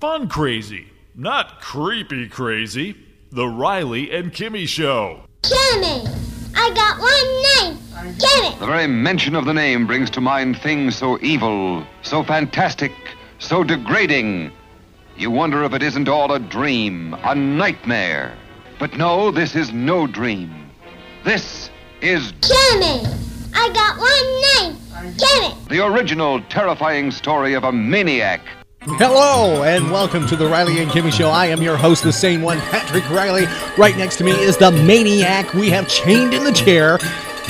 Fun crazy, not creepy crazy. The Riley and Kimmy Show. Kimmy! I got one name! Kimmy! The very mention of the name brings to mind things so evil, so fantastic, so degrading. You wonder if it isn't all a dream, a nightmare. But no, this is no dream. This is Kimmy! I got one name! Kimmy! the original terrifying story of a maniac. Hello and welcome to the Riley and Kimmy Show. I am your host, the same one, Patrick Riley. Right next to me is the maniac we have chained in the chair.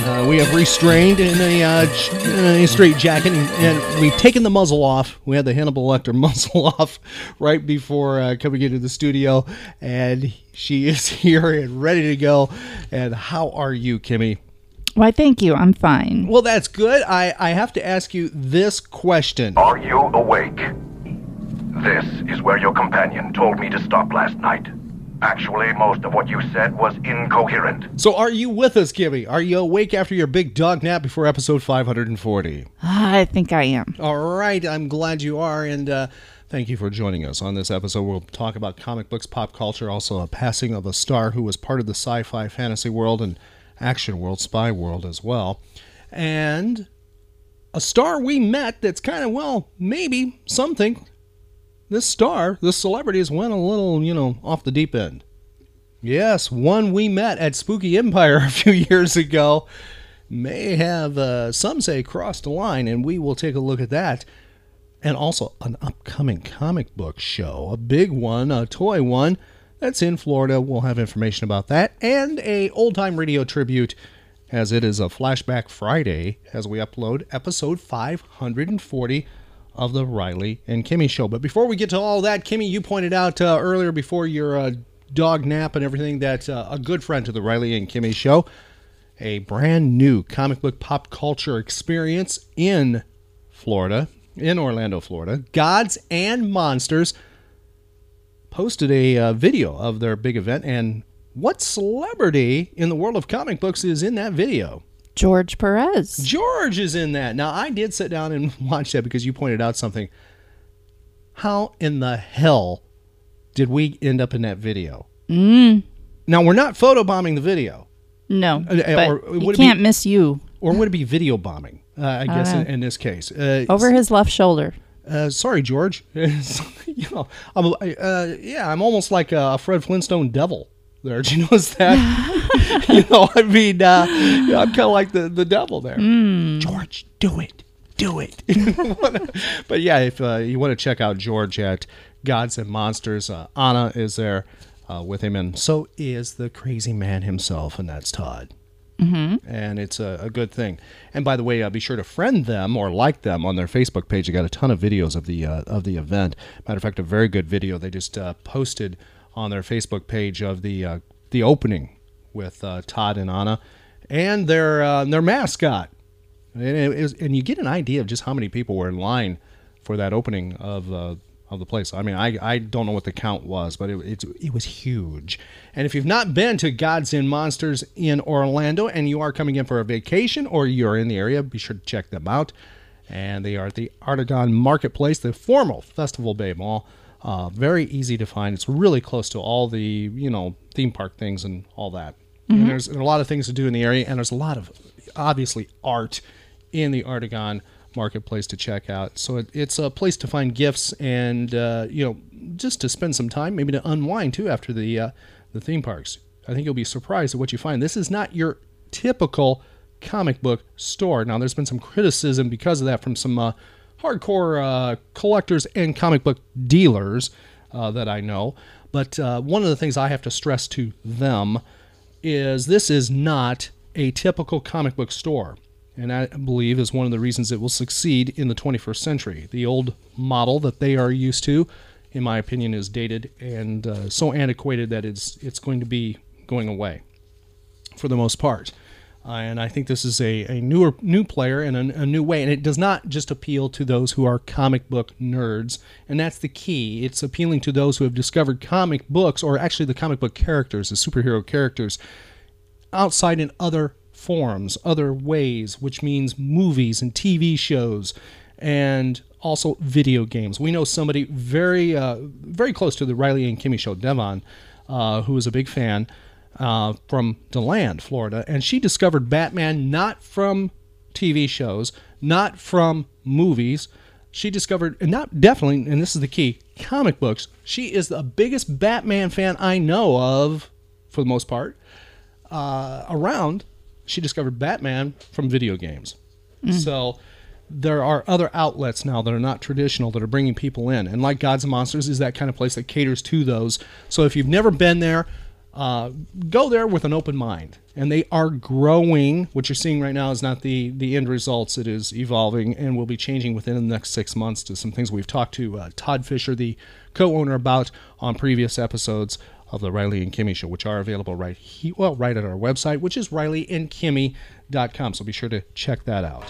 Uh, we have restrained in a, uh, j- a straight jacket and, and we've taken the muzzle off. We had the Hannibal Lecter muzzle off right before uh, coming into the studio, and she is here and ready to go. And how are you, Kimmy? Why, thank you. I'm fine. Well, that's good. I, I have to ask you this question. Are you awake? This is where your companion told me to stop last night. Actually, most of what you said was incoherent. So, are you with us, Kimmy? Are you awake after your big dog nap before episode 540? I think I am. All right, I'm glad you are, and uh, thank you for joining us on this episode. We'll talk about comic books, pop culture, also a passing of a star who was part of the sci fi fantasy world and action world, spy world as well. And a star we met that's kind of, well, maybe something. This star, this celebrity, has went a little, you know, off the deep end. Yes, one we met at Spooky Empire a few years ago may have, uh, some say, crossed the line, and we will take a look at that. And also an upcoming comic book show, a big one, a toy one that's in Florida. We'll have information about that, and a old time radio tribute, as it is a flashback Friday as we upload episode 540 of the Riley and Kimmy show. But before we get to all that, Kimmy, you pointed out uh, earlier before your uh, dog nap and everything that uh, a good friend to the Riley and Kimmy show, a brand new comic book pop culture experience in Florida, in Orlando, Florida, Gods and Monsters posted a uh, video of their big event. And what celebrity in the world of comic books is in that video? George Perez. George is in that. Now, I did sit down and watch that because you pointed out something. How in the hell did we end up in that video? Mm, Now, we're not photobombing the video. no, Uh, but or would can't be- miss you Or would it be video bombing? Uh, I guess in, in this case. Uh, over his left shoulder. Uh, sorry, George. you know, I'm, uh, yeah, I'm almost like a Fred Flintstone devil. There, did you notice that? you know, I mean, uh, yeah, I'm kind of like the, the devil there. George, do it, do it. but yeah, if uh, you want to check out George at Gods and Monsters, uh, Anna is there uh, with him, and so is the crazy man himself, and that's Todd and it's a, a good thing. And by the way, uh, be sure to friend them or like them on their Facebook page. They got a ton of videos of the uh, of the event. Matter of fact, a very good video they just uh, posted on their Facebook page of the uh, the opening with uh, Todd and Anna and their uh, their mascot. And, it is, and you get an idea of just how many people were in line for that opening of uh, of the place. I mean, I, I don't know what the count was, but it, it's it was huge. And if you've not been to Gods and Monsters in Orlando and you are coming in for a vacation or you're in the area, be sure to check them out. And they are at the Artegon Marketplace, the formal Festival Bay Mall. Uh, very easy to find. It's really close to all the you know theme park things and all that. And there's a lot of things to do in the area, and there's a lot of obviously art in the Artegon marketplace to check out. So it, it's a place to find gifts and uh, you know just to spend some time, maybe to unwind too after the uh, the theme parks. I think you'll be surprised at what you find. This is not your typical comic book store. Now, there's been some criticism because of that from some uh, hardcore uh, collectors and comic book dealers uh, that I know. But uh, one of the things I have to stress to them is this is not a typical comic book store. And I believe is one of the reasons it will succeed in the 21st century. The old model that they are used to in my opinion, is dated and uh, so antiquated that it's it's going to be going away for the most part. Uh, and I think this is a, a newer new player and a, a new way. And it does not just appeal to those who are comic book nerds, and that's the key. It's appealing to those who have discovered comic books, or actually the comic book characters, the superhero characters, outside in other forms, other ways, which means movies and TV shows, and also video games. We know somebody very uh, very close to the Riley and Kimmy show, Devon, uh, who is a big fan uh, from DeLand, Florida, and she discovered Batman not from TV shows, not from movies. She discovered, and not definitely, and this is the key, comic books. She is the biggest Batman fan I know of, for the most part, uh, around. She discovered Batman from video games. So there are other outlets now that are not traditional that are bringing people in. And like Gods and Monsters is that kind of place that caters to those. So if you've never been there, uh, go there with an open mind. And they are growing. What you're seeing right now is not the the end results. It is evolving and will be changing within the next six months to some things we've talked to uh, Todd Fisher, the co-owner, about on previous episodes of the Riley and Kimmy show, which are available right he, well right at our website, which is rileyandkimmy.com. So be sure to check that out.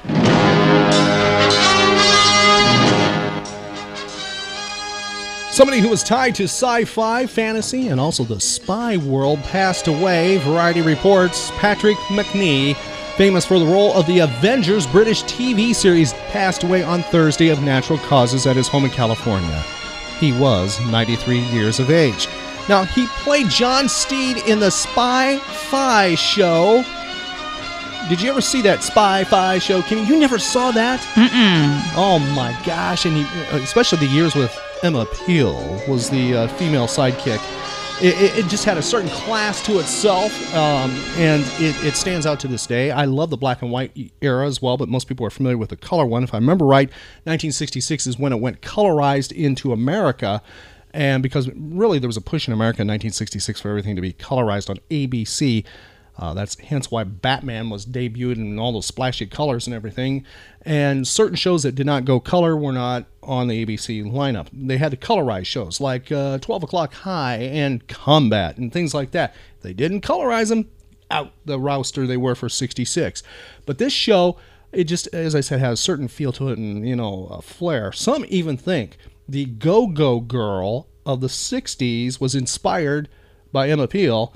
Somebody who was tied to sci fi, fantasy, and also the spy world passed away. Variety reports Patrick Macnee, famous for the role of the Avengers British TV series, passed away on Thursday of natural causes at his home in California. He was 93 years of age. Now, he played John Steed in the Spy Fi show. Did you ever see that Spy Fi show, Kimmy? You never saw that? Mm-mm. Oh my gosh! And he, uh, especially the years with Emma Peel was the uh, female sidekick. It, it, it just had a certain class to itself, um, and it, it stands out to this day. I love the black and white era as well, but most people are familiar with the color one. If I remember right, 1966 is when it went colorized into America. And because really there was a push in America in 1966 for everything to be colorized on ABC, uh, that's hence why Batman was debuted in all those splashy colors and everything. And certain shows that did not go color were not on the ABC lineup. They had to colorize shows like uh, 12 O'Clock High and Combat and things like that. They didn't colorize them out the roster they were for 66. But this show, it just, as I said, has a certain feel to it and, you know, a flair. Some even think the Go Go Girl of the 60s was inspired by Emma Peel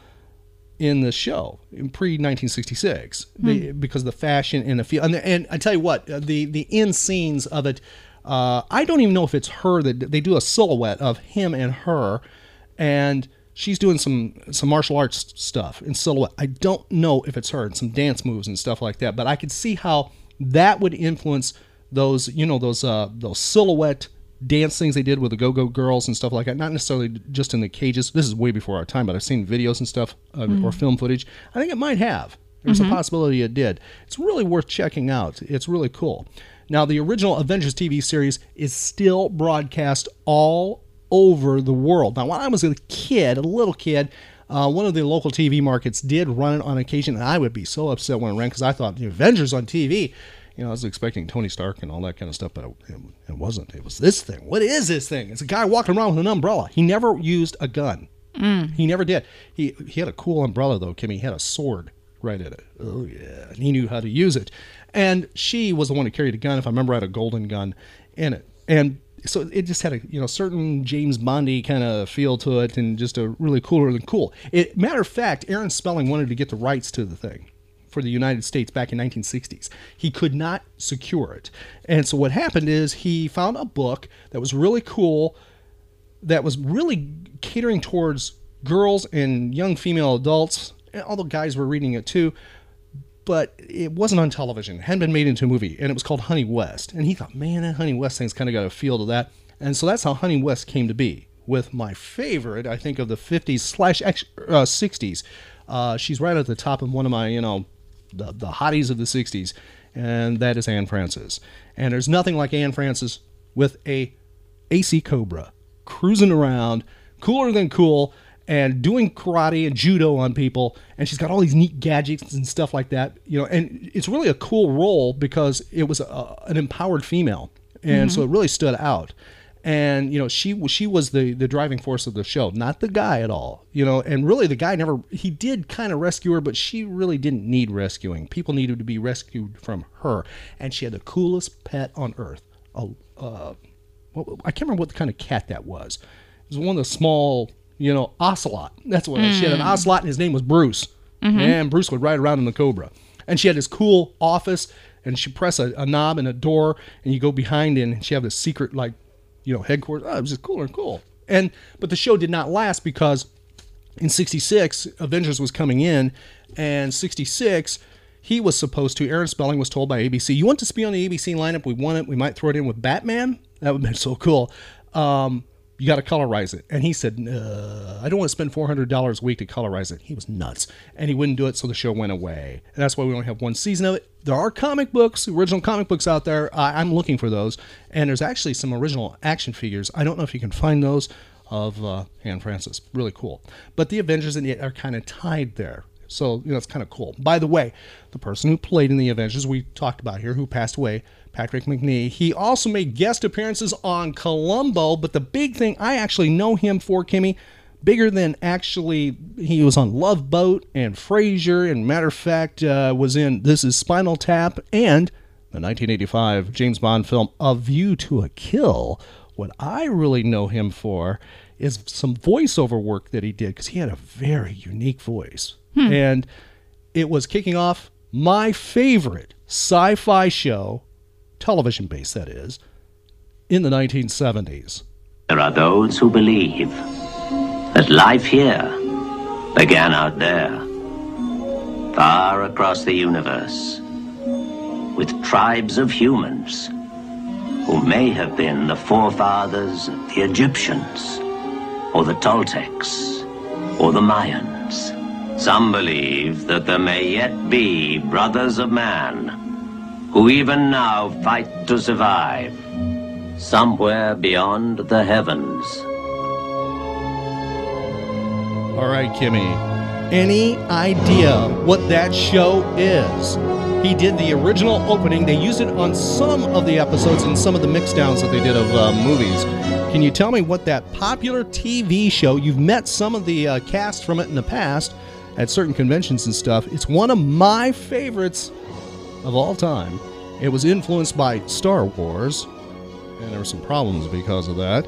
in the show in pre 1966 Hmm. because of the fashion and the feel. And, and I tell you what, uh, the the end scenes of it, uh, I don't even know if it's her that they do a silhouette of him and her, and she's doing some some martial arts stuff in silhouette. I don't know if it's her and some dance moves and stuff like that, but I could see how that would influence those you know those uh those silhouette dance things they did with the go-go girls and stuff like that. Not necessarily just in the cages. This is way before our time but i've seen videos and stuff uh, Mm. or film footage. I think it might have. There's Mhm. a possibility it did. It's really worth checking out. It's really cool. Now the original avengers tv series is still broadcast all over the world. Now when i was a kid a little kid uh, one of the local TV markets did run it on occasion, and I would be so upset when it ran because I thought the Avengers on TV. You know, I was expecting Tony Stark and all that kind of stuff, but it, it wasn't. It was this thing. What is this thing? It's a guy walking around with an umbrella. He never used a gun. Mm. He never did. He he had a cool umbrella though, Kimmy. He had a sword right at it. Oh yeah, and he knew how to use it. And she was the one who carried a gun. If I remember, I had a golden gun in it. And so it just had a you know certain James Bondy kind of feel to it, and just a really cooler than cool. It, matter of fact, Aaron Spelling wanted to get the rights to the thing for the United States back in 1960s. He could not secure it, and so what happened is he found a book that was really cool, that was really catering towards girls and young female adults. Although guys were reading it too, but it wasn't on television. It hadn't been made into a movie, and it was called Honey West. And he thought, man, that Honey West thing's kind of got a feel to that. And so that's how Honey West came to be. With my favorite, I think of the 50s slash uh, 60s. Uh, she's right at the top of one of my, you know, the, the hotties of the 60s, and that is Anne Francis. And there's nothing like Anne Francis with a AC Cobra cruising around, cooler than cool, and doing karate and judo on people. And she's got all these neat gadgets and stuff like that. You know, and it's really a cool role because it was a, an empowered female, and Mhm. so it really stood out. And you know she was she was the the driving force of the show, not the guy at all. You know, and really the guy never he did kind of rescue her, but she really didn't need rescuing. People needed to be rescued from her, and she had the coolest pet on earth. A, uh, what, I can't remember what kind of cat that was. It was one of the small, you know, ocelot. That's what it was. she had an Mm. ocelot, and his name was Bruce. Mhm. And Bruce would ride around in the Cobra. And she had this cool office, and she press a, a knob and a door, and you go behind and she had this secret like, you know, headquarters. Oh, it was just cooler and cool. And but the show did not last because in 66 avengers was coming in and 66 he was supposed to aaron spelling was told by abc you want to be on the abc lineup we want it we might throw it in with batman that would have been so cool um, you got to colorize it and he said i don't want to spend $400 a week to colorize it he was nuts and he wouldn't do it so the show went away and that's why we only have one season of it there are comic books original comic books out there I, i'm looking for those and there's actually some original action figures i don't know if you can find those of uh, Anne Francis. Really cool. But the Avengers and it are kind of tied there. So, you know, it's kind of cool. By the way, the person who played in the Avengers we talked about here, who passed away, Patrick Macnee, he also made guest appearances on Columbo. But the big thing I actually know him for, Kimmy, bigger than actually, he was on Love Boat and Frasier, and matter of fact, uh, was in This Is Spinal Tap and the 1985 James Bond film A View to a Kill. What I really know him for is some voiceover work that he did because he had a very unique voice. Hmm. And it was kicking off my favorite sci fi show, television based that is, in the 1970s. There are those who believe that life here began out there, far across the universe, with tribes of humans who may have been the forefathers of the Egyptians, or the Toltecs, or the Mayans. Some believe that there may yet be brothers of man who even now fight to survive somewhere beyond the heavens. All right, Kimmy. Any idea what that show is? He did the original opening. They used it on some of the episodes and some of the mix downs that they did of uh, movies. Can you tell me what that popular TV show? You've met some of the uh, cast from it in the past at certain conventions and stuff. It's one of my favorites of all time. It was influenced by Star Wars, and there were some problems because of that.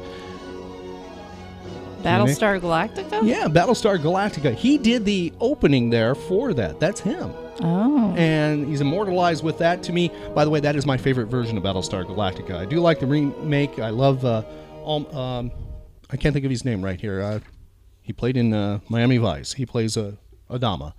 Battlestar Galactica? Yeah, Battlestar Galactica. He did the opening there for that. That's him. Oh. And he's immortalized with that to me. By the way, that is my favorite version of Battlestar Galactica. I do like the remake. I love, uh, um, um, I can't think of his name right here. Uh, he played in uh, Miami Vice. He plays uh, Adama.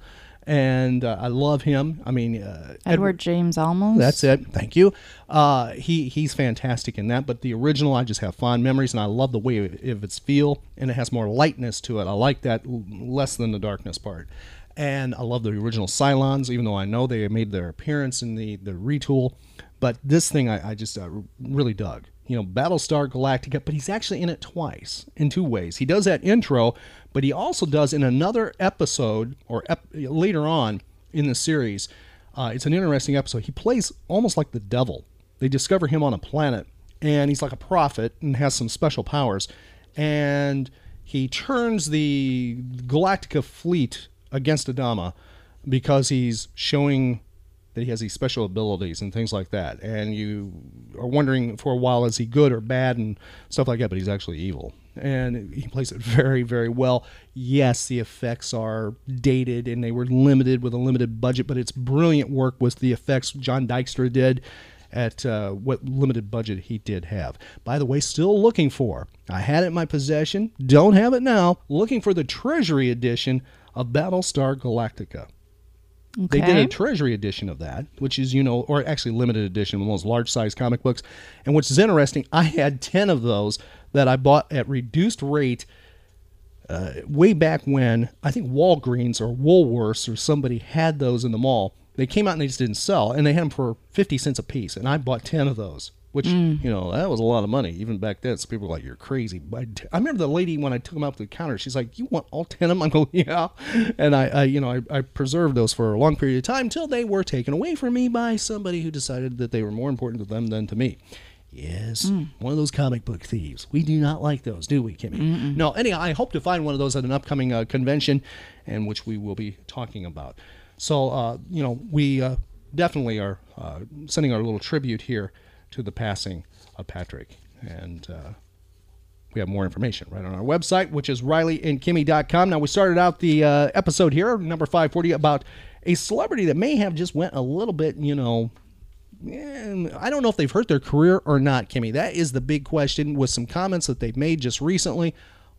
And uh, I love him. I mean, uh, Edward James Olmos? that's it. Thank you. Uh, he he's fantastic in that. But the original, I just have fond memories, and I love the way it, of its feel, and it has more lightness to it. I like that less than the darkness part. And I love the original Cylons, even though I know they made their appearance in the the retool. But this thing, I, I just uh, really dug. You know, Battlestar Galactica, but he's actually in it twice in two ways. He does that intro, but he also does in another episode or ep- later on in the series. Uh, it's an interesting episode. He plays almost like the devil. They discover him on a planet, and he's like a prophet and has some special powers. And he turns the Galactica fleet against Adama because he's showing that he has these special abilities and things like that. And you are wondering for a while is he good or bad and stuff like that, but he's actually evil. And he plays it very, very well. Yes, the effects are dated and they were limited with a limited budget, but it's brilliant work with the effects John Dykstra did at uh, what limited budget he did have. By the way, still looking for, I had it in my possession, don't have it now, looking for the Treasury edition of Battlestar Galactica. They did a treasury edition of that, which is, you know, or actually limited edition, one of those large size comic books. And which is interesting, I had 10 of those that I bought at reduced rate uh, way back when I think Walgreens or Woolworths or somebody had those in the mall. They came out and they just didn't sell, and they had them for 50 cents a piece. And I bought 10 of those, which, Mm. you know, that was a lot of money even back then. So people were like, you're crazy. But I, I remember the lady when I took them out to the counter, she's like, you want all 10 of them? I go, yeah. And I, I you know, I, I preserved those for a long period of time until they were taken away from me by somebody who decided that they were more important to them than to me. Yes, one of those comic book thieves. We do not like those, do we, Kimmy? No. Anyhow, I hope to find one of those at an upcoming uh, convention, and which we will be talking about. So, uh, you know, we uh, definitely are uh, sending our little tribute here to the passing of Patrick, and uh, we have more information right on our website, which is rileyandkimmy.com. Now, we started out the uh, episode here, number 540, about a celebrity that may have just went a little bit, you know, eh, I don't know if they've hurt their career or not, Kimmy. That is the big question with some comments that they've made just recently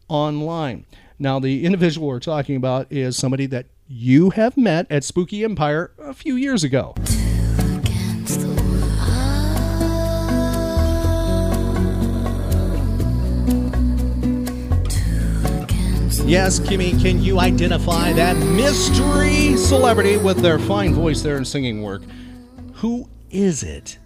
online. Now, the individual we're talking about is somebody that you have met at Spooky Empire a few years ago. Yes, Kimmy, can you identify that mystery celebrity with their fine voice there and singing work? Who is it?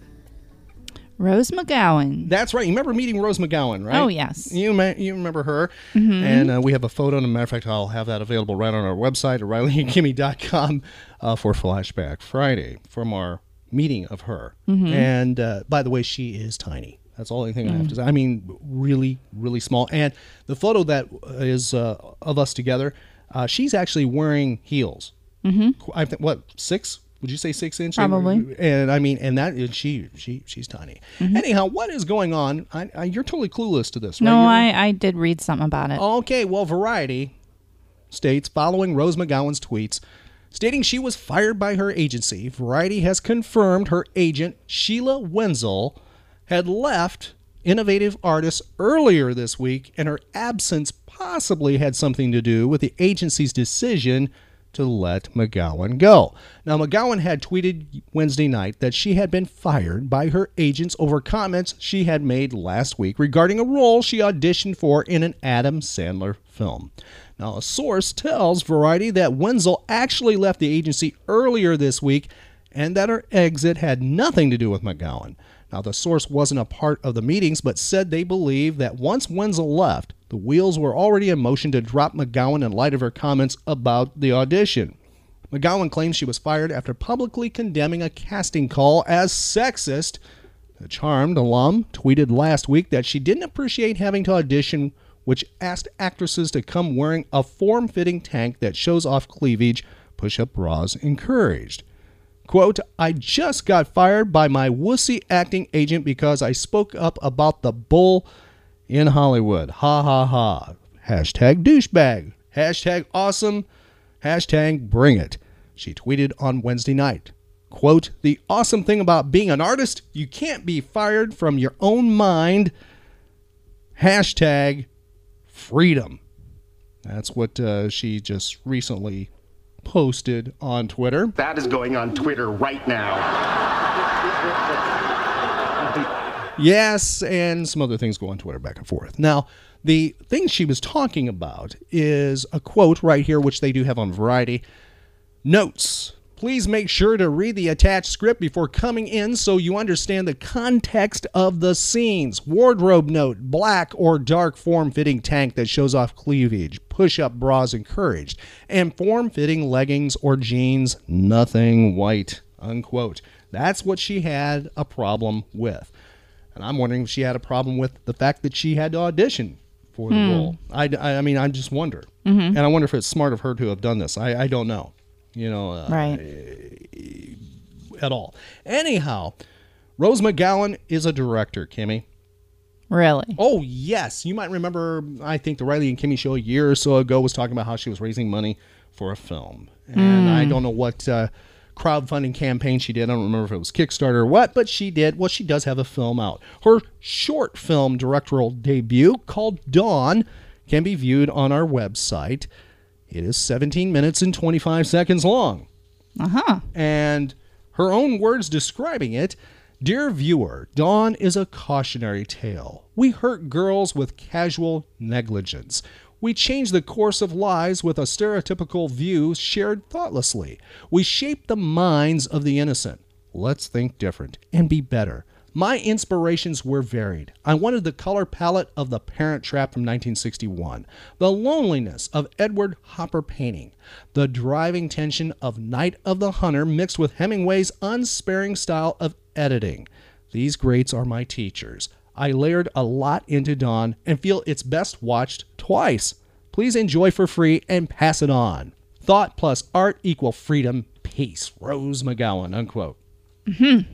Rose McGowan. That's right. You remember meeting Rose McGowan, right? Oh, yes. You ma- you remember her. Mhm. And uh, we have a photo. And a matter of fact, I'll have that available right on our website at rileyandkimmy.com uh, for Flashback Friday from our meeting of her. Mhm. And uh, by the way, she is tiny. That's the only thing I have to say. I mean, really, really small. And the photo that is uh, of us together, uh, she's actually wearing heels. Mhm. I think what six? Would you say six inches? Probably. And I mean, and that is she she she's tiny. Anyhow, what is going on? I, I, you're totally clueless to this, right? No, You're- I, I did read something about it. Okay, well, Variety states following Rose McGowan's tweets stating she was fired by her agency, Variety has confirmed her agent, Sheila Wenzel, had left Innovative Artists earlier this week, and her absence possibly had something to do with the agency's decision to let McGowan go. Now, McGowan had tweeted Wednesday night that she had been fired by her agents over comments she had made last week regarding a role she auditioned for in an Adam Sandler film. Now, a source tells Variety that Wenzel actually left the agency earlier this week and that her exit had nothing to do with McGowan. Now, the source wasn't a part of the meetings, but said they believe that once Wenzel left, the wheels were already in motion to drop McGowan in light of her comments about the audition. McGowan claims she was fired after publicly condemning a casting call as sexist. The Charmed alum tweeted last week that she didn't appreciate having to audition, which asked actresses to come wearing a form fitting tank that shows off cleavage, push up bras encouraged. Quote, I just got fired by my wussy acting agent because I spoke up about the bull in Hollywood. Ha ha ha. Hashtag douchebag. Hashtag awesome. Hashtag bring it. She tweeted on Wednesday night. Quote, the awesome thing about being an artist, you can't be fired from your own mind. Hashtag freedom. That's what uh, she just recently posted on Twitter. That is going on Twitter right now. Yes, and some other things go on Twitter back and forth. Now, the thing she was talking about is a quote right here, which they do have on Variety. Notes. Please make sure to read the attached script before coming in so you understand the context of the scenes. Wardrobe note black or dark form fitting tank that shows off cleavage. Push up bras encouraged. And form fitting leggings or jeans, nothing white. Unquote. That's what she had a problem with. And I'm wondering if she had a problem with the fact that she had to audition for the Hmm. role. I, I, I mean, I just wonder. Mhm. And I wonder if it's smart of her to have done this. I, I don't know. You know, uh, Right. at all. Anyhow, Rose McGowan is a director, Kimmy. Really? Oh, yes. You might remember, I think the Riley and Kimmy show a year or so ago was talking about how she was raising money for a film. And Mm. I don't know what uh, crowdfunding campaign she did. I don't remember if it was Kickstarter or what, but she did. Well, she does have a film out. Her short film directorial debut called Dawn can be viewed on our website. It is 17 minutes and 25 seconds long. Uh huh. And her own words describing it Dear viewer, Dawn is a cautionary tale. We hurt girls with casual negligence. We change the course of lives with a stereotypical view shared thoughtlessly. We shape the minds of the innocent. Let's think different and be better. My inspirations were varied. I wanted the color palette of The Parent Trap from 1961, the loneliness of Edward Hopper painting, the driving tension of Night of the Hunter mixed with Hemingway's unsparing style of editing. These greats are my teachers. I layered a lot into Dawn and feel it's best watched twice. Please enjoy for free and pass it on. Thought plus art equal freedom, peace. Rose McGowan, unquote.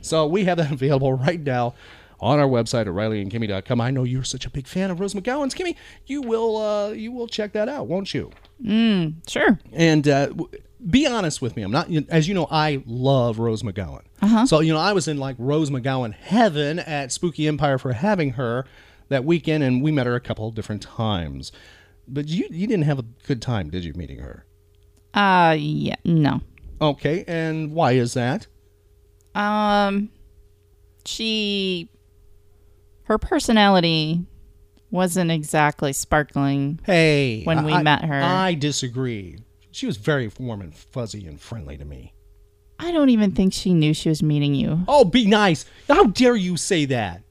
So we have that available right now on our website at rileyandkimmy.com. I know you're such a big fan of Rose McGowan's. Kimmy, you will uh, you will check that out, won't you? Mm, sure. And uh, w- be honest with me. I'm not, as you know, I love Rose McGowan. Uh-huh. So, you know, I was in like Rose McGowan heaven at Spooky Empire for having her that weekend, and we met her a couple different times. But you, you didn't have a good time, did you, meeting her? Uh, yeah, no. Okay, and why is that? Um, she, her personality wasn't exactly sparkling. Hey, when we I- met her, I disagree. She was very warm and fuzzy and friendly to me. I don't even think she knew she was meeting you. Oh, be nice. How dare you say that?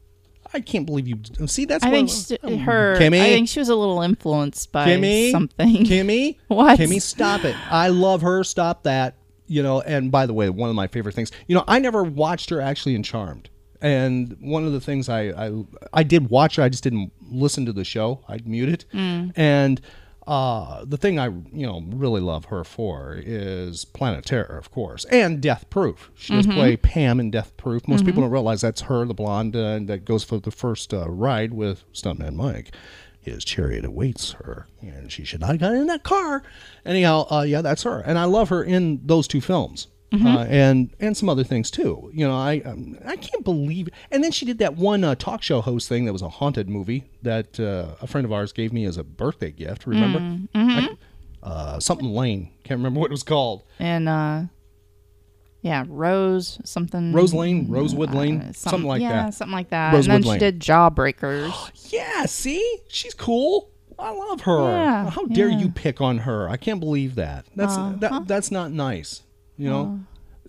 I can't believe you. See, that's I what think I'm- she, her. Kimmy? I think she was a little influenced by Kimmy, something. Kimmy, What? Kimmy, stop it! I love her. Stop that. You know. And by the way, one of my favorite things. You know, I never watched her actually in Charmed. And one of the things I I, I did watch her, I just didn't listen to the show. I'd mute it. Mm. And uh, the thing I you know really love her for is Planet Terror, of course, and Death Proof. She does Mhm. play Pam in Death Proof. Most people Mhm. don't realize that's her, the blonde uh, that goes for the first uh, ride with Stuntman Mike. His chariot awaits her, and she should not have gotten in that car. Anyhow, uh, yeah, that's her, and I love her in those two films. Mhm. Uh, and and some other things too. You know, I um, I can't believe. And then she did that one uh, talk show host thing that was a haunted movie that uh, a friend of ours gave me as a birthday gift. Remember? Mm, mhm. I- uh, something Lane. Can't remember what it was called. and uh, yeah, Rose something. Rose Lane, Rosewood Lane, Uh, something like yeah, that. Yeah, something like that. Rosewood and then Lane. she did Jawbreakers. Yeah, see, she's cool. I love her. Yeah, How dare yeah. you pick on her? I can't believe that. That's Uh-huh. that's not nice. You know,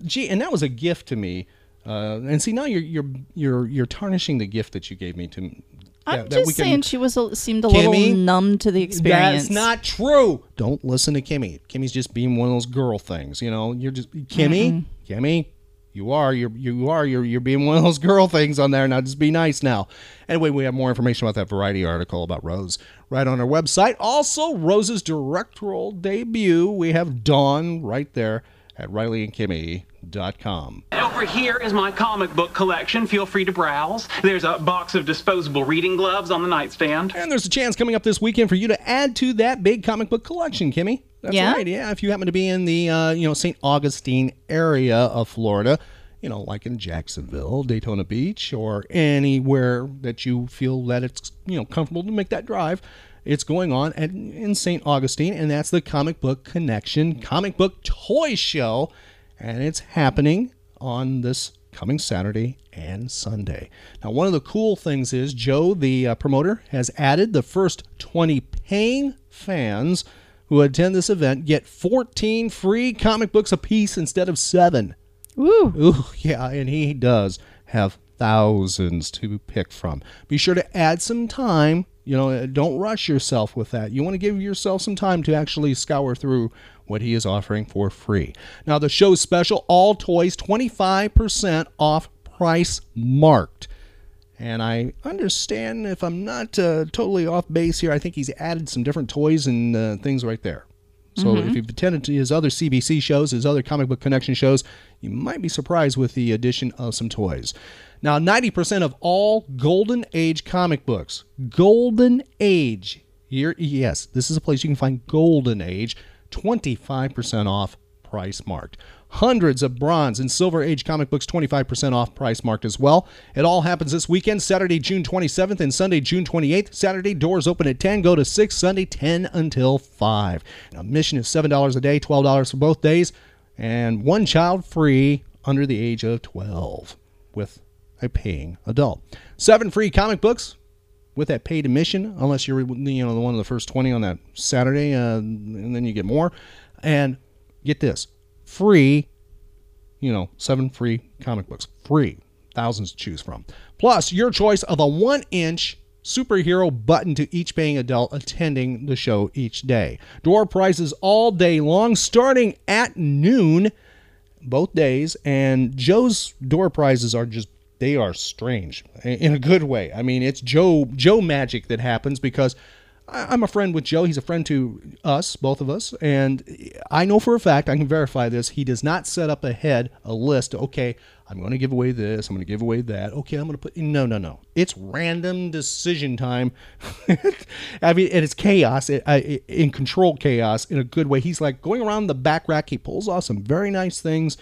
gee, and that was a gift to me. Uh, and see, now you're you're you're you're tarnishing the gift that you gave me to. I'm that- that just can- saying she was a, seemed a Kimmy, little numb to the experience. That's not true. Don't listen to Kimmy. Kimmy's just being one of those girl things. You know, you're just Kimmy. Kimmy, you are you're you are you're you're being one of those girl things on there. Now just be nice now. Anyway, we have more information about that Variety article about Rose right on our website. Also, Rose's directorial debut. We have Dawn right there at RileyandKimmy.com. Over here is my comic book collection. Feel free to browse. There's a box of disposable reading gloves on the nightstand. And there's a chance coming up this weekend for you to add to that big comic book collection, Kimmy. That's Yeah? right. Yeah, if you happen to be in the uh, you know St. Augustine area of Florida, you know, like in Jacksonville, Daytona Beach, or anywhere that you feel that it's you know comfortable to make that drive. It's going on at, in St. Augustine, and that's the Comic Book Connection Comic Book Toy Show, and it's happening on this coming Saturday and Sunday. Now, one of the cool things is Joe, the uh, promoter, has added the first 20 paying fans who attend this event get 14 free comic books apiece instead of seven. Ooh. Ooh, yeah, and he does have thousands to pick from. Be sure to add some time. You know, don't rush yourself with that. You want to give yourself some time to actually scour through what he is offering for free. Now, the show's special all toys 25% off price marked. And I understand if I'm not uh, totally off base here, I think he's added some different toys and uh, things right there. So Mhm. if you've attended to his other CBC shows, his other comic book connection shows, you might be surprised with the addition of some toys. Now, 90% of all Golden Age comic books, Golden Age, yes, this is a place you can find Golden Age, 25% off price marked. Hundreds of bronze and silver age comic books 25% off price marked as well. It all happens this weekend, Saturday, June 27th and Sunday, June 28th. Saturday doors open at 10, go to 6, Sunday 10 until 5. Now, admission is $7 a day, $12 for both days, and one child free under the age of 12 with a paying adult. Seven free comic books with that paid admission, unless you're you know the one of the first 20 on that Saturday, uh, and then you get more. And get this, free, you know, seven free comic books, free, thousands to choose from. Plus, your choice of a one-inch superhero button to each paying adult attending the show each day. Door prices all day long, starting at noon both days, and Joe's door prizes are just they are strange in a good way. I mean, it's Joe Joe magic that happens because I'm a friend with Joe. He's a friend to us, both of us, and I know for a fact I can verify this. He does not set up ahead a list. Okay, I'm going to give away this. I'm going to give away that. Okay, I'm going to put no, no, no. It's random decision time. I mean, and it's chaos it, I, in controlled chaos in a good way. He's like going around the back rack. He pulls off some very nice things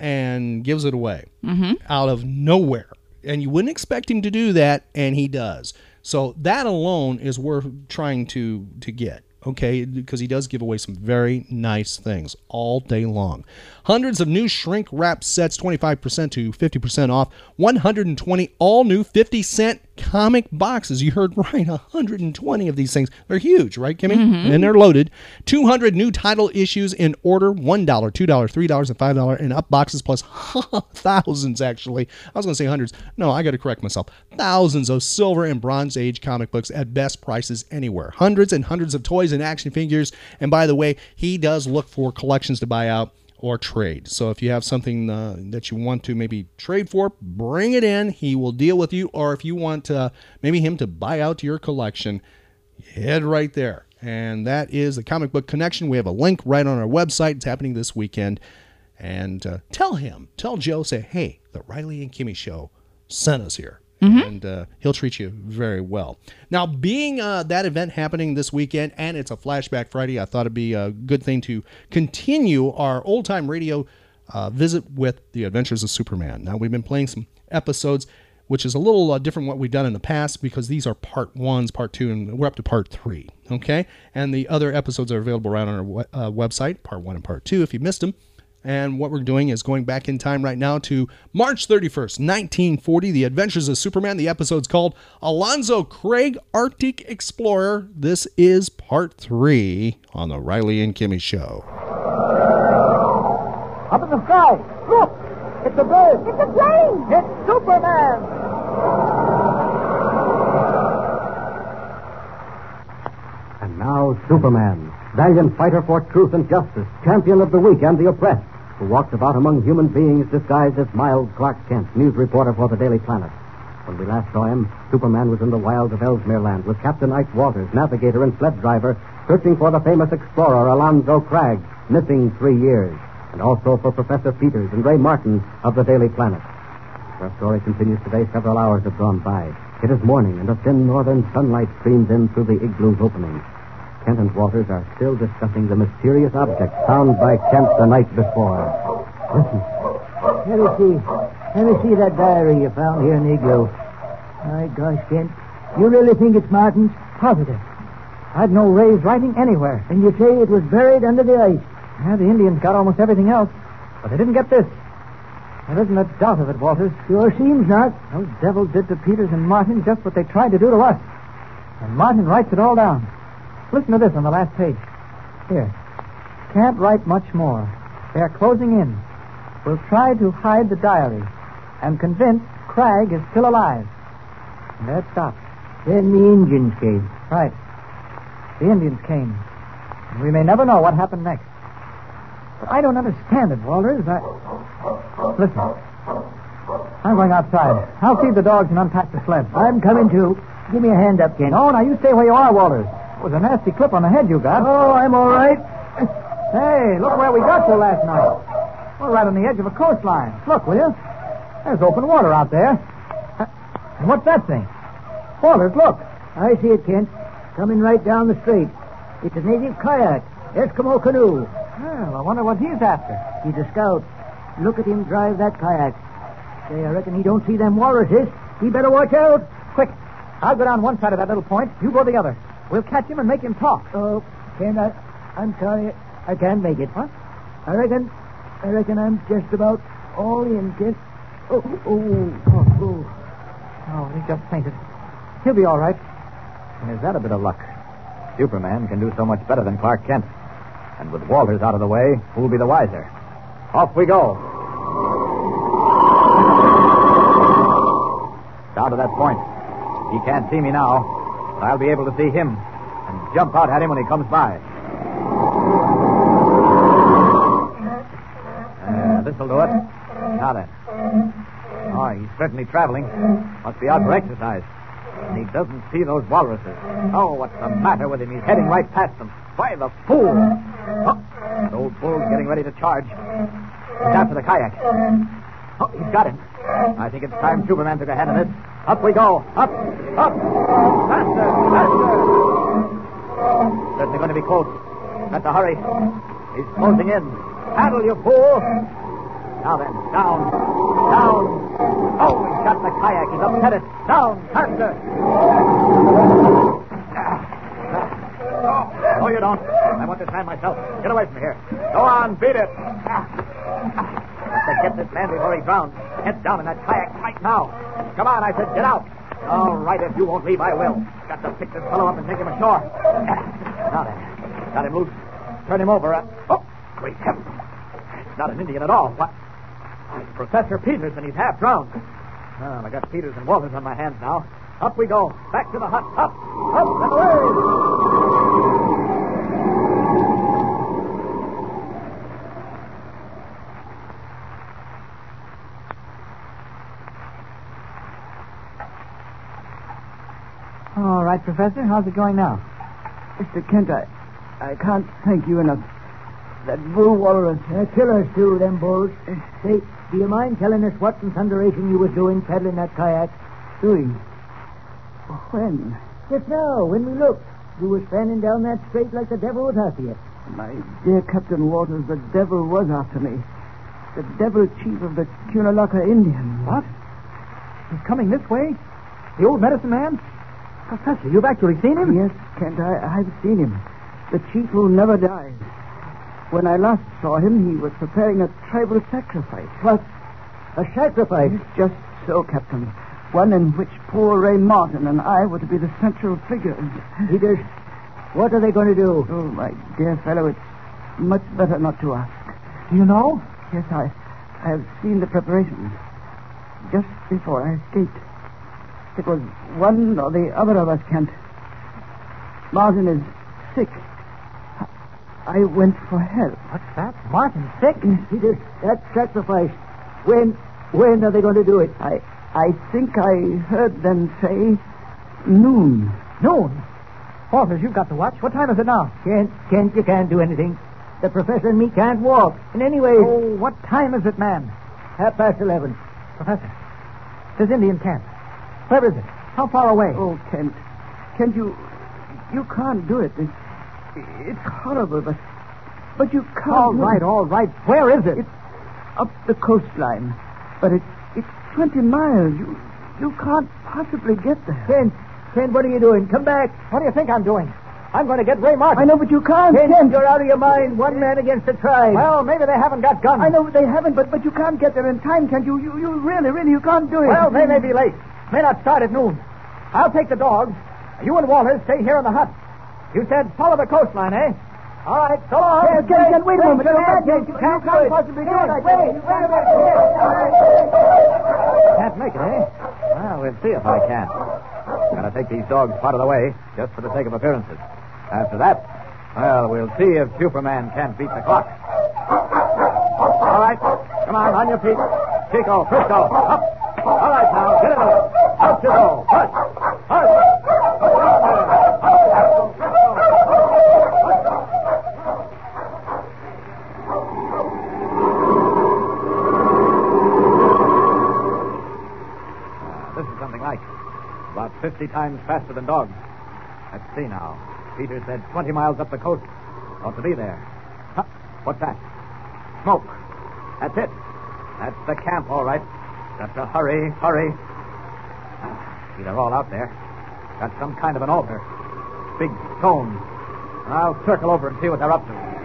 and gives it away Mhm. out of nowhere. And you wouldn't expect him to do that, and he does. So that alone is worth trying to to get. Okay, because he does give away some very nice things all day long. Hundreds of new shrink wrap sets, 25% to 50% off. 120 all new 50 cent comic boxes. You heard right, 120 of these things. They're huge, right, Kimmy? Mhm. And they're loaded. 200 new title issues in order $1, $2, $3, and $5 and up boxes plus thousands, actually. I was going to say hundreds. No, I got to correct myself. Thousands of silver and bronze age comic books at best prices anywhere. Hundreds and hundreds of toys and action figures. And by the way, he does look for collections to buy out or trade. So if you have something uh, that you want to maybe trade for, bring it in. He will deal with you. Or if you want uh, maybe him to buy out your collection, head right there. And that is the Comic Book Connection. We have a link right on our website. It's happening this weekend. And uh, tell him, tell Joe, say, hey, the Riley and Kimmy show sent us here. And uh, he'll treat you very well. Now, being uh, that event happening this weekend and it's a Flashback Friday, I thought it'd be a good thing to continue our old time radio uh, visit with the Adventures of Superman. Now, we've been playing some episodes, which is a little uh, different what we've done in the past because these are part ones, part two, and we're up to part three. Okay, and the other episodes are available right on our uh, website, part one and part two, if you missed them. And what we're doing is going back in time right now to March 31st, 1940, The Adventures of Superman. The episode's called Alonzo Craig Arctic Explorer. This is part three on the Riley and Kimmy Show. Up in the sky. Look! It's a bird. It's a plane. It's Superman. And now, Superman, valiant fighter for truth and justice, champion of the weak and the oppressed, who walked about among human beings disguised as Miles Clark Kent, news reporter for the Daily Planet. When we last saw him, Superman was in the wilds of Ellesmere Land with Captain Ike Walters, navigator and sled driver, searching for the famous explorer Alonzo Cragg, missing three years, and also for Professor Peters and Ray Martin of the Daily Planet. Our story continues today. Several hours have gone by. It is morning, and a thin northern sunlight streams in through the igloo's opening. Kent and Walters are still discussing the mysterious object found by Kent the night before. Listen. Let me see. Let me see that diary you found here in the igloo. My gosh, Kent. You really think it's Martin's? Positive. I'd know Ray's writing anywhere. And you say it was buried under the ice? Yeah, the Indians got almost everything else. But they didn't get this. There isn't a doubt of it, Walters. Sure seems not. Those devils did to Peters and Martin just what they tried to do to us. And Martin writes it all down. Listen to this on the last page. Here. Can't write much more. They're closing in. We'll try to hide the diary I'm convinced Cragg is still alive. And there it stops. Then the Indians came. Right. The Indians came. And we may never know what happened next. But I don't understand it, Walters. I... Listen. I'm going outside. I'll feed the dogs and unpack the sled. I'm coming too. Give me a hand up, Kent. Oh, now you stay where you are, Walters. It was a nasty clip on the head you got. Oh, I'm all right. Hey, look where we got to last night. We're right on the edge of a coastline. Look, will you? There's open water out there. And what's that thing? Walters, look. I see it, Kent. Coming right down the street. It's a native kayak. Eskimo canoe. Well, I wonder what he's after. He's a scout. Look at him drive that kayak. Say, I reckon he don't see them walruses. He better watch out. Quick. I'll go down one side of that little point. You go the other. We'll catch him and make him talk. Oh, Ken, I, I'm sorry. I can't make it. What? I reckon, I reckon I'm just about all in, Kent. Oh, oh, oh, oh. Oh, he just fainted. He'll be all right. And is that a bit of luck? Superman can do so much better than Clark Kent. And with Walters out of the way, who'll be the wiser? Off we go. Down to that point. He can't see me now, but I'll be able to see him and jump out at him when he comes by. Uh, this'll do it. Now then. Oh, he's certainly traveling. Must be out for exercise. And he doesn't see those walruses. Oh, what's the matter with him? He's heading right past them. Why, the fool! Oh, that old bull's getting ready to charge. He's after the kayak. Oh, he's got him. I think it's time Superman took a hand in this. Up we go. Up, up. Faster, faster. Certainly going to be close. Got to hurry. He's closing in. Paddle, you fool. Now then, down, down. Oh, he's got the kayak. He's upset it. Down, faster. No, you don't. I want this man myself. Get away from here. Go on, beat it. Let's get this man before he drowns. Get down in that kayak right now. Come on, I said, get out. All right, if you won't leave, I will. Got to pick this fellow up and take him ashore. Now then, got him loose. Turn him over. Uh, oh, great heavens. Not an Indian at all. What? It's Professor Peters, and he's half drowned. Well, I got Peters and Walters on my hands now. Up we go. Back to the hut. Up, up, and away. All right, Professor. How's it going now? Mr. Kent, I, I can't thank you enough. That bull walrus. Uh, killers, too, them bulls. Say, do you mind telling us what in thunderation you was doing paddling that kayak? Doing? When? Just now, when we looked. You was standing down that straight like the devil was after you. My dear Captain Waters, the devil was after me. The devil chief of the Cunalaka Indians. What? He's coming this way? The old medicine man? Professor, you've actually seen him? Yes, Kent, I, I've seen him. The chief who never dies. When I last saw him, he was preparing a tribal sacrifice. What? A sacrifice? Just so, Captain. One in which poor Ray Martin and I were to be the central figures. Peters, what are they going to do? Oh, my dear fellow, it's much better not to ask. Do you know? Yes, I, I have seen the preparations. Just before I escaped. It was one or the other of us, Kent. Martin is sick. I went for help. What's that? Martin sick? Peters, that sacrifice. When, when are they going to do it? I, I think I heard them say noon. Noon? Walters, you've got to watch. What time is it now? Kent, Kent, you can't do anything. The professor and me can't walk. And anyway... Oh, what time is it, man? Half past eleven. Professor, there's Indian camp. Where is it? How far away? Oh, Kent. Kent, you... You can't do it. It's, it's horrible, but... But you can't... All right, all right. Where is it? It's up the coastline. But it's, it's 20 miles. You, you can't possibly get there. Kent, Kent, what are you doing? Come back. What do you think I'm doing? I'm going to get Ray Martin. I know, but you can't, Kent, Kent. you're out of your mind. One man against the tribe. Well, maybe they haven't got guns. I know they haven't, but but you can't get there in time, Kent. You you, you really, really, you can't do it. Well, they may be late. May not start at noon. I'll take the dogs. You and Walters stay here in the hut. You said follow the coastline, eh? All right, so long. Kent, Kent, Kent, wait a moment. You're You're mad, mad, Kent. You can't You can't it. possibly do it. Kent, wait, wait a minute. Can't make it, eh? Well, we'll see if I can. Gotta take these dogs part of the way, just for the sake of appearances. After that, well, we'll see if Superman can't beat the clock. All right, come on, on your feet. Chico, Frisco, up. All right, now, get in there. Out you go. Hush, hush. This is something like about 50 times faster than dogs. Let's see now. Peter said 20 miles up the coast. Ought to be there. Huh, what's that? Smoke. That's it. That's the camp, all right. To hurry, hurry. See, they're all out there. Got some kind of an altar. Big stone. I'll circle over and see what they're up to.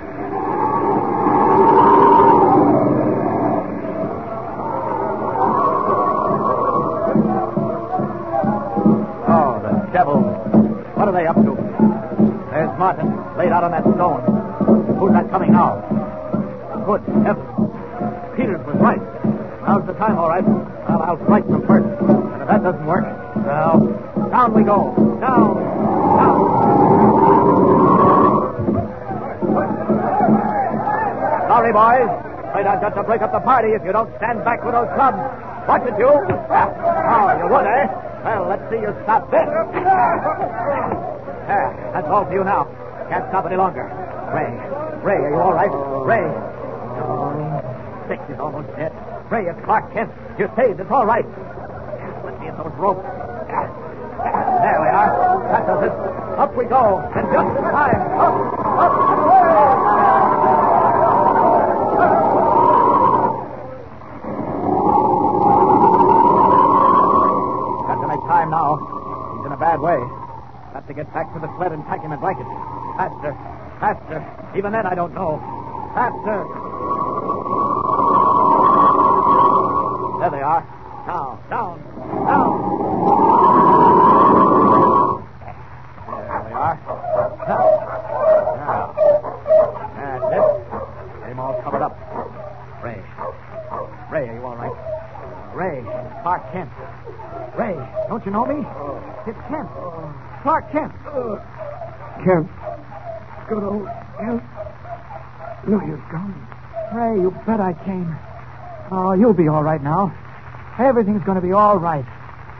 Boys. I've got to break up the party if you don't stand back with those clubs. Watch it, you. Oh, you would, eh? Well, let's see you stop this. There, that's all for you now. Can't stop any longer. Ray, Ray, are you all right? Ray. Oh, six is almost dead. Ray, it's Clark Kent. You're saved. It's all right. Let me in those ropes. There we are. That does it. Up we go. And just in time. Up, up, Got to make time now. He's in a bad way. Got to get back to the sled and pack him in blankets. Faster, faster. Even then, I don't know. Faster. There they are. Now, down, down. There they are. Now, now. That's. Get him all covered up. Ray. Ray, are you all right? Ray, Clark Kent. Don't you know me? Oh. It's Kent. Clark Kent. Oh. Kent. Good old Kent. No, you're gone. Ray, you bet I came. Oh, you'll be all right now. Everything's going to be all right.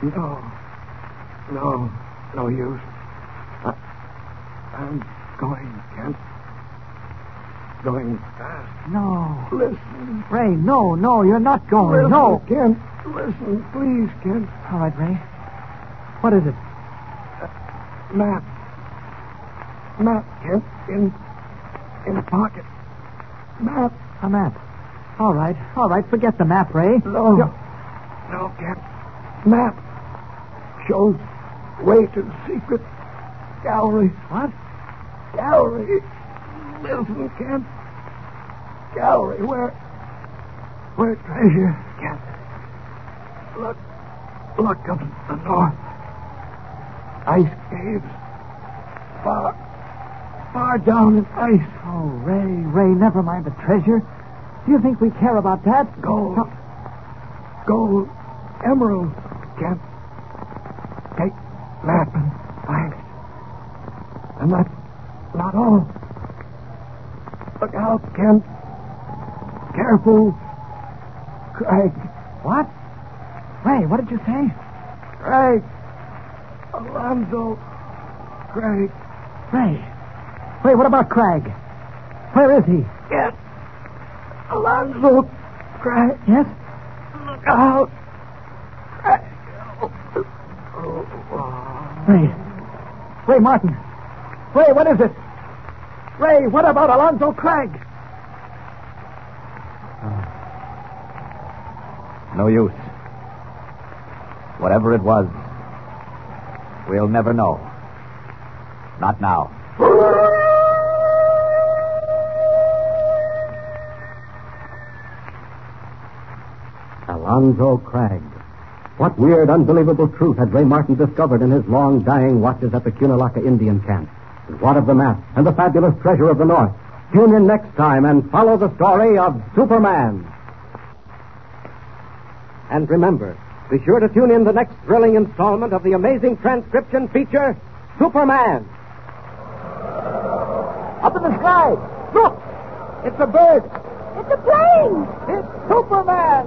No. No. No use. I, I'm going, Kent. Going fast. No. Listen. Ray, no, no, you're not going. Listen, no. Kent. Listen, please, Kent. All right, Ray. What is it? Uh, map. Map, Kent. In. In a pocket. Map. A map. All right, all right. Forget the map, Ray. No. You're- No, Kent. Map. Shows way to the secret gallery. What? Gallery. Listen, Kent. Gallery where. Where treasure. Kent. Look. Look up the north. Ice caves. Far. Far down in ice. Oh, Ray, Ray, never mind the treasure. Do you think we care about that? Gold. Gold. Emerald. Kent. Take and find. And that's not all. Look out, Kent. Careful. Craig. What? Ray, what did you say? Craig. Alonzo. Craig. Ray. Ray, what about Craig? Where is he? Yes. Alonzo. Craig. Yes? Look out. Craig. Ray. Ray Martin. Ray, what is it? Ray, what about Alonzo Craig? No use. Whatever it was, we'll never know. Not now. Alonzo Cragg. What weird, unbelievable truth had Ray Martin discovered in his long, dying watches at the Cunalaka Indian camp? And what of the map and the fabulous treasure of the North? Tune in next time and follow the story of Superman. And remember, be sure to tune in the next thrilling installment of the amazing transcription feature, Superman. Up in the sky. Look! It's a bird. It's a plane. It's Superman.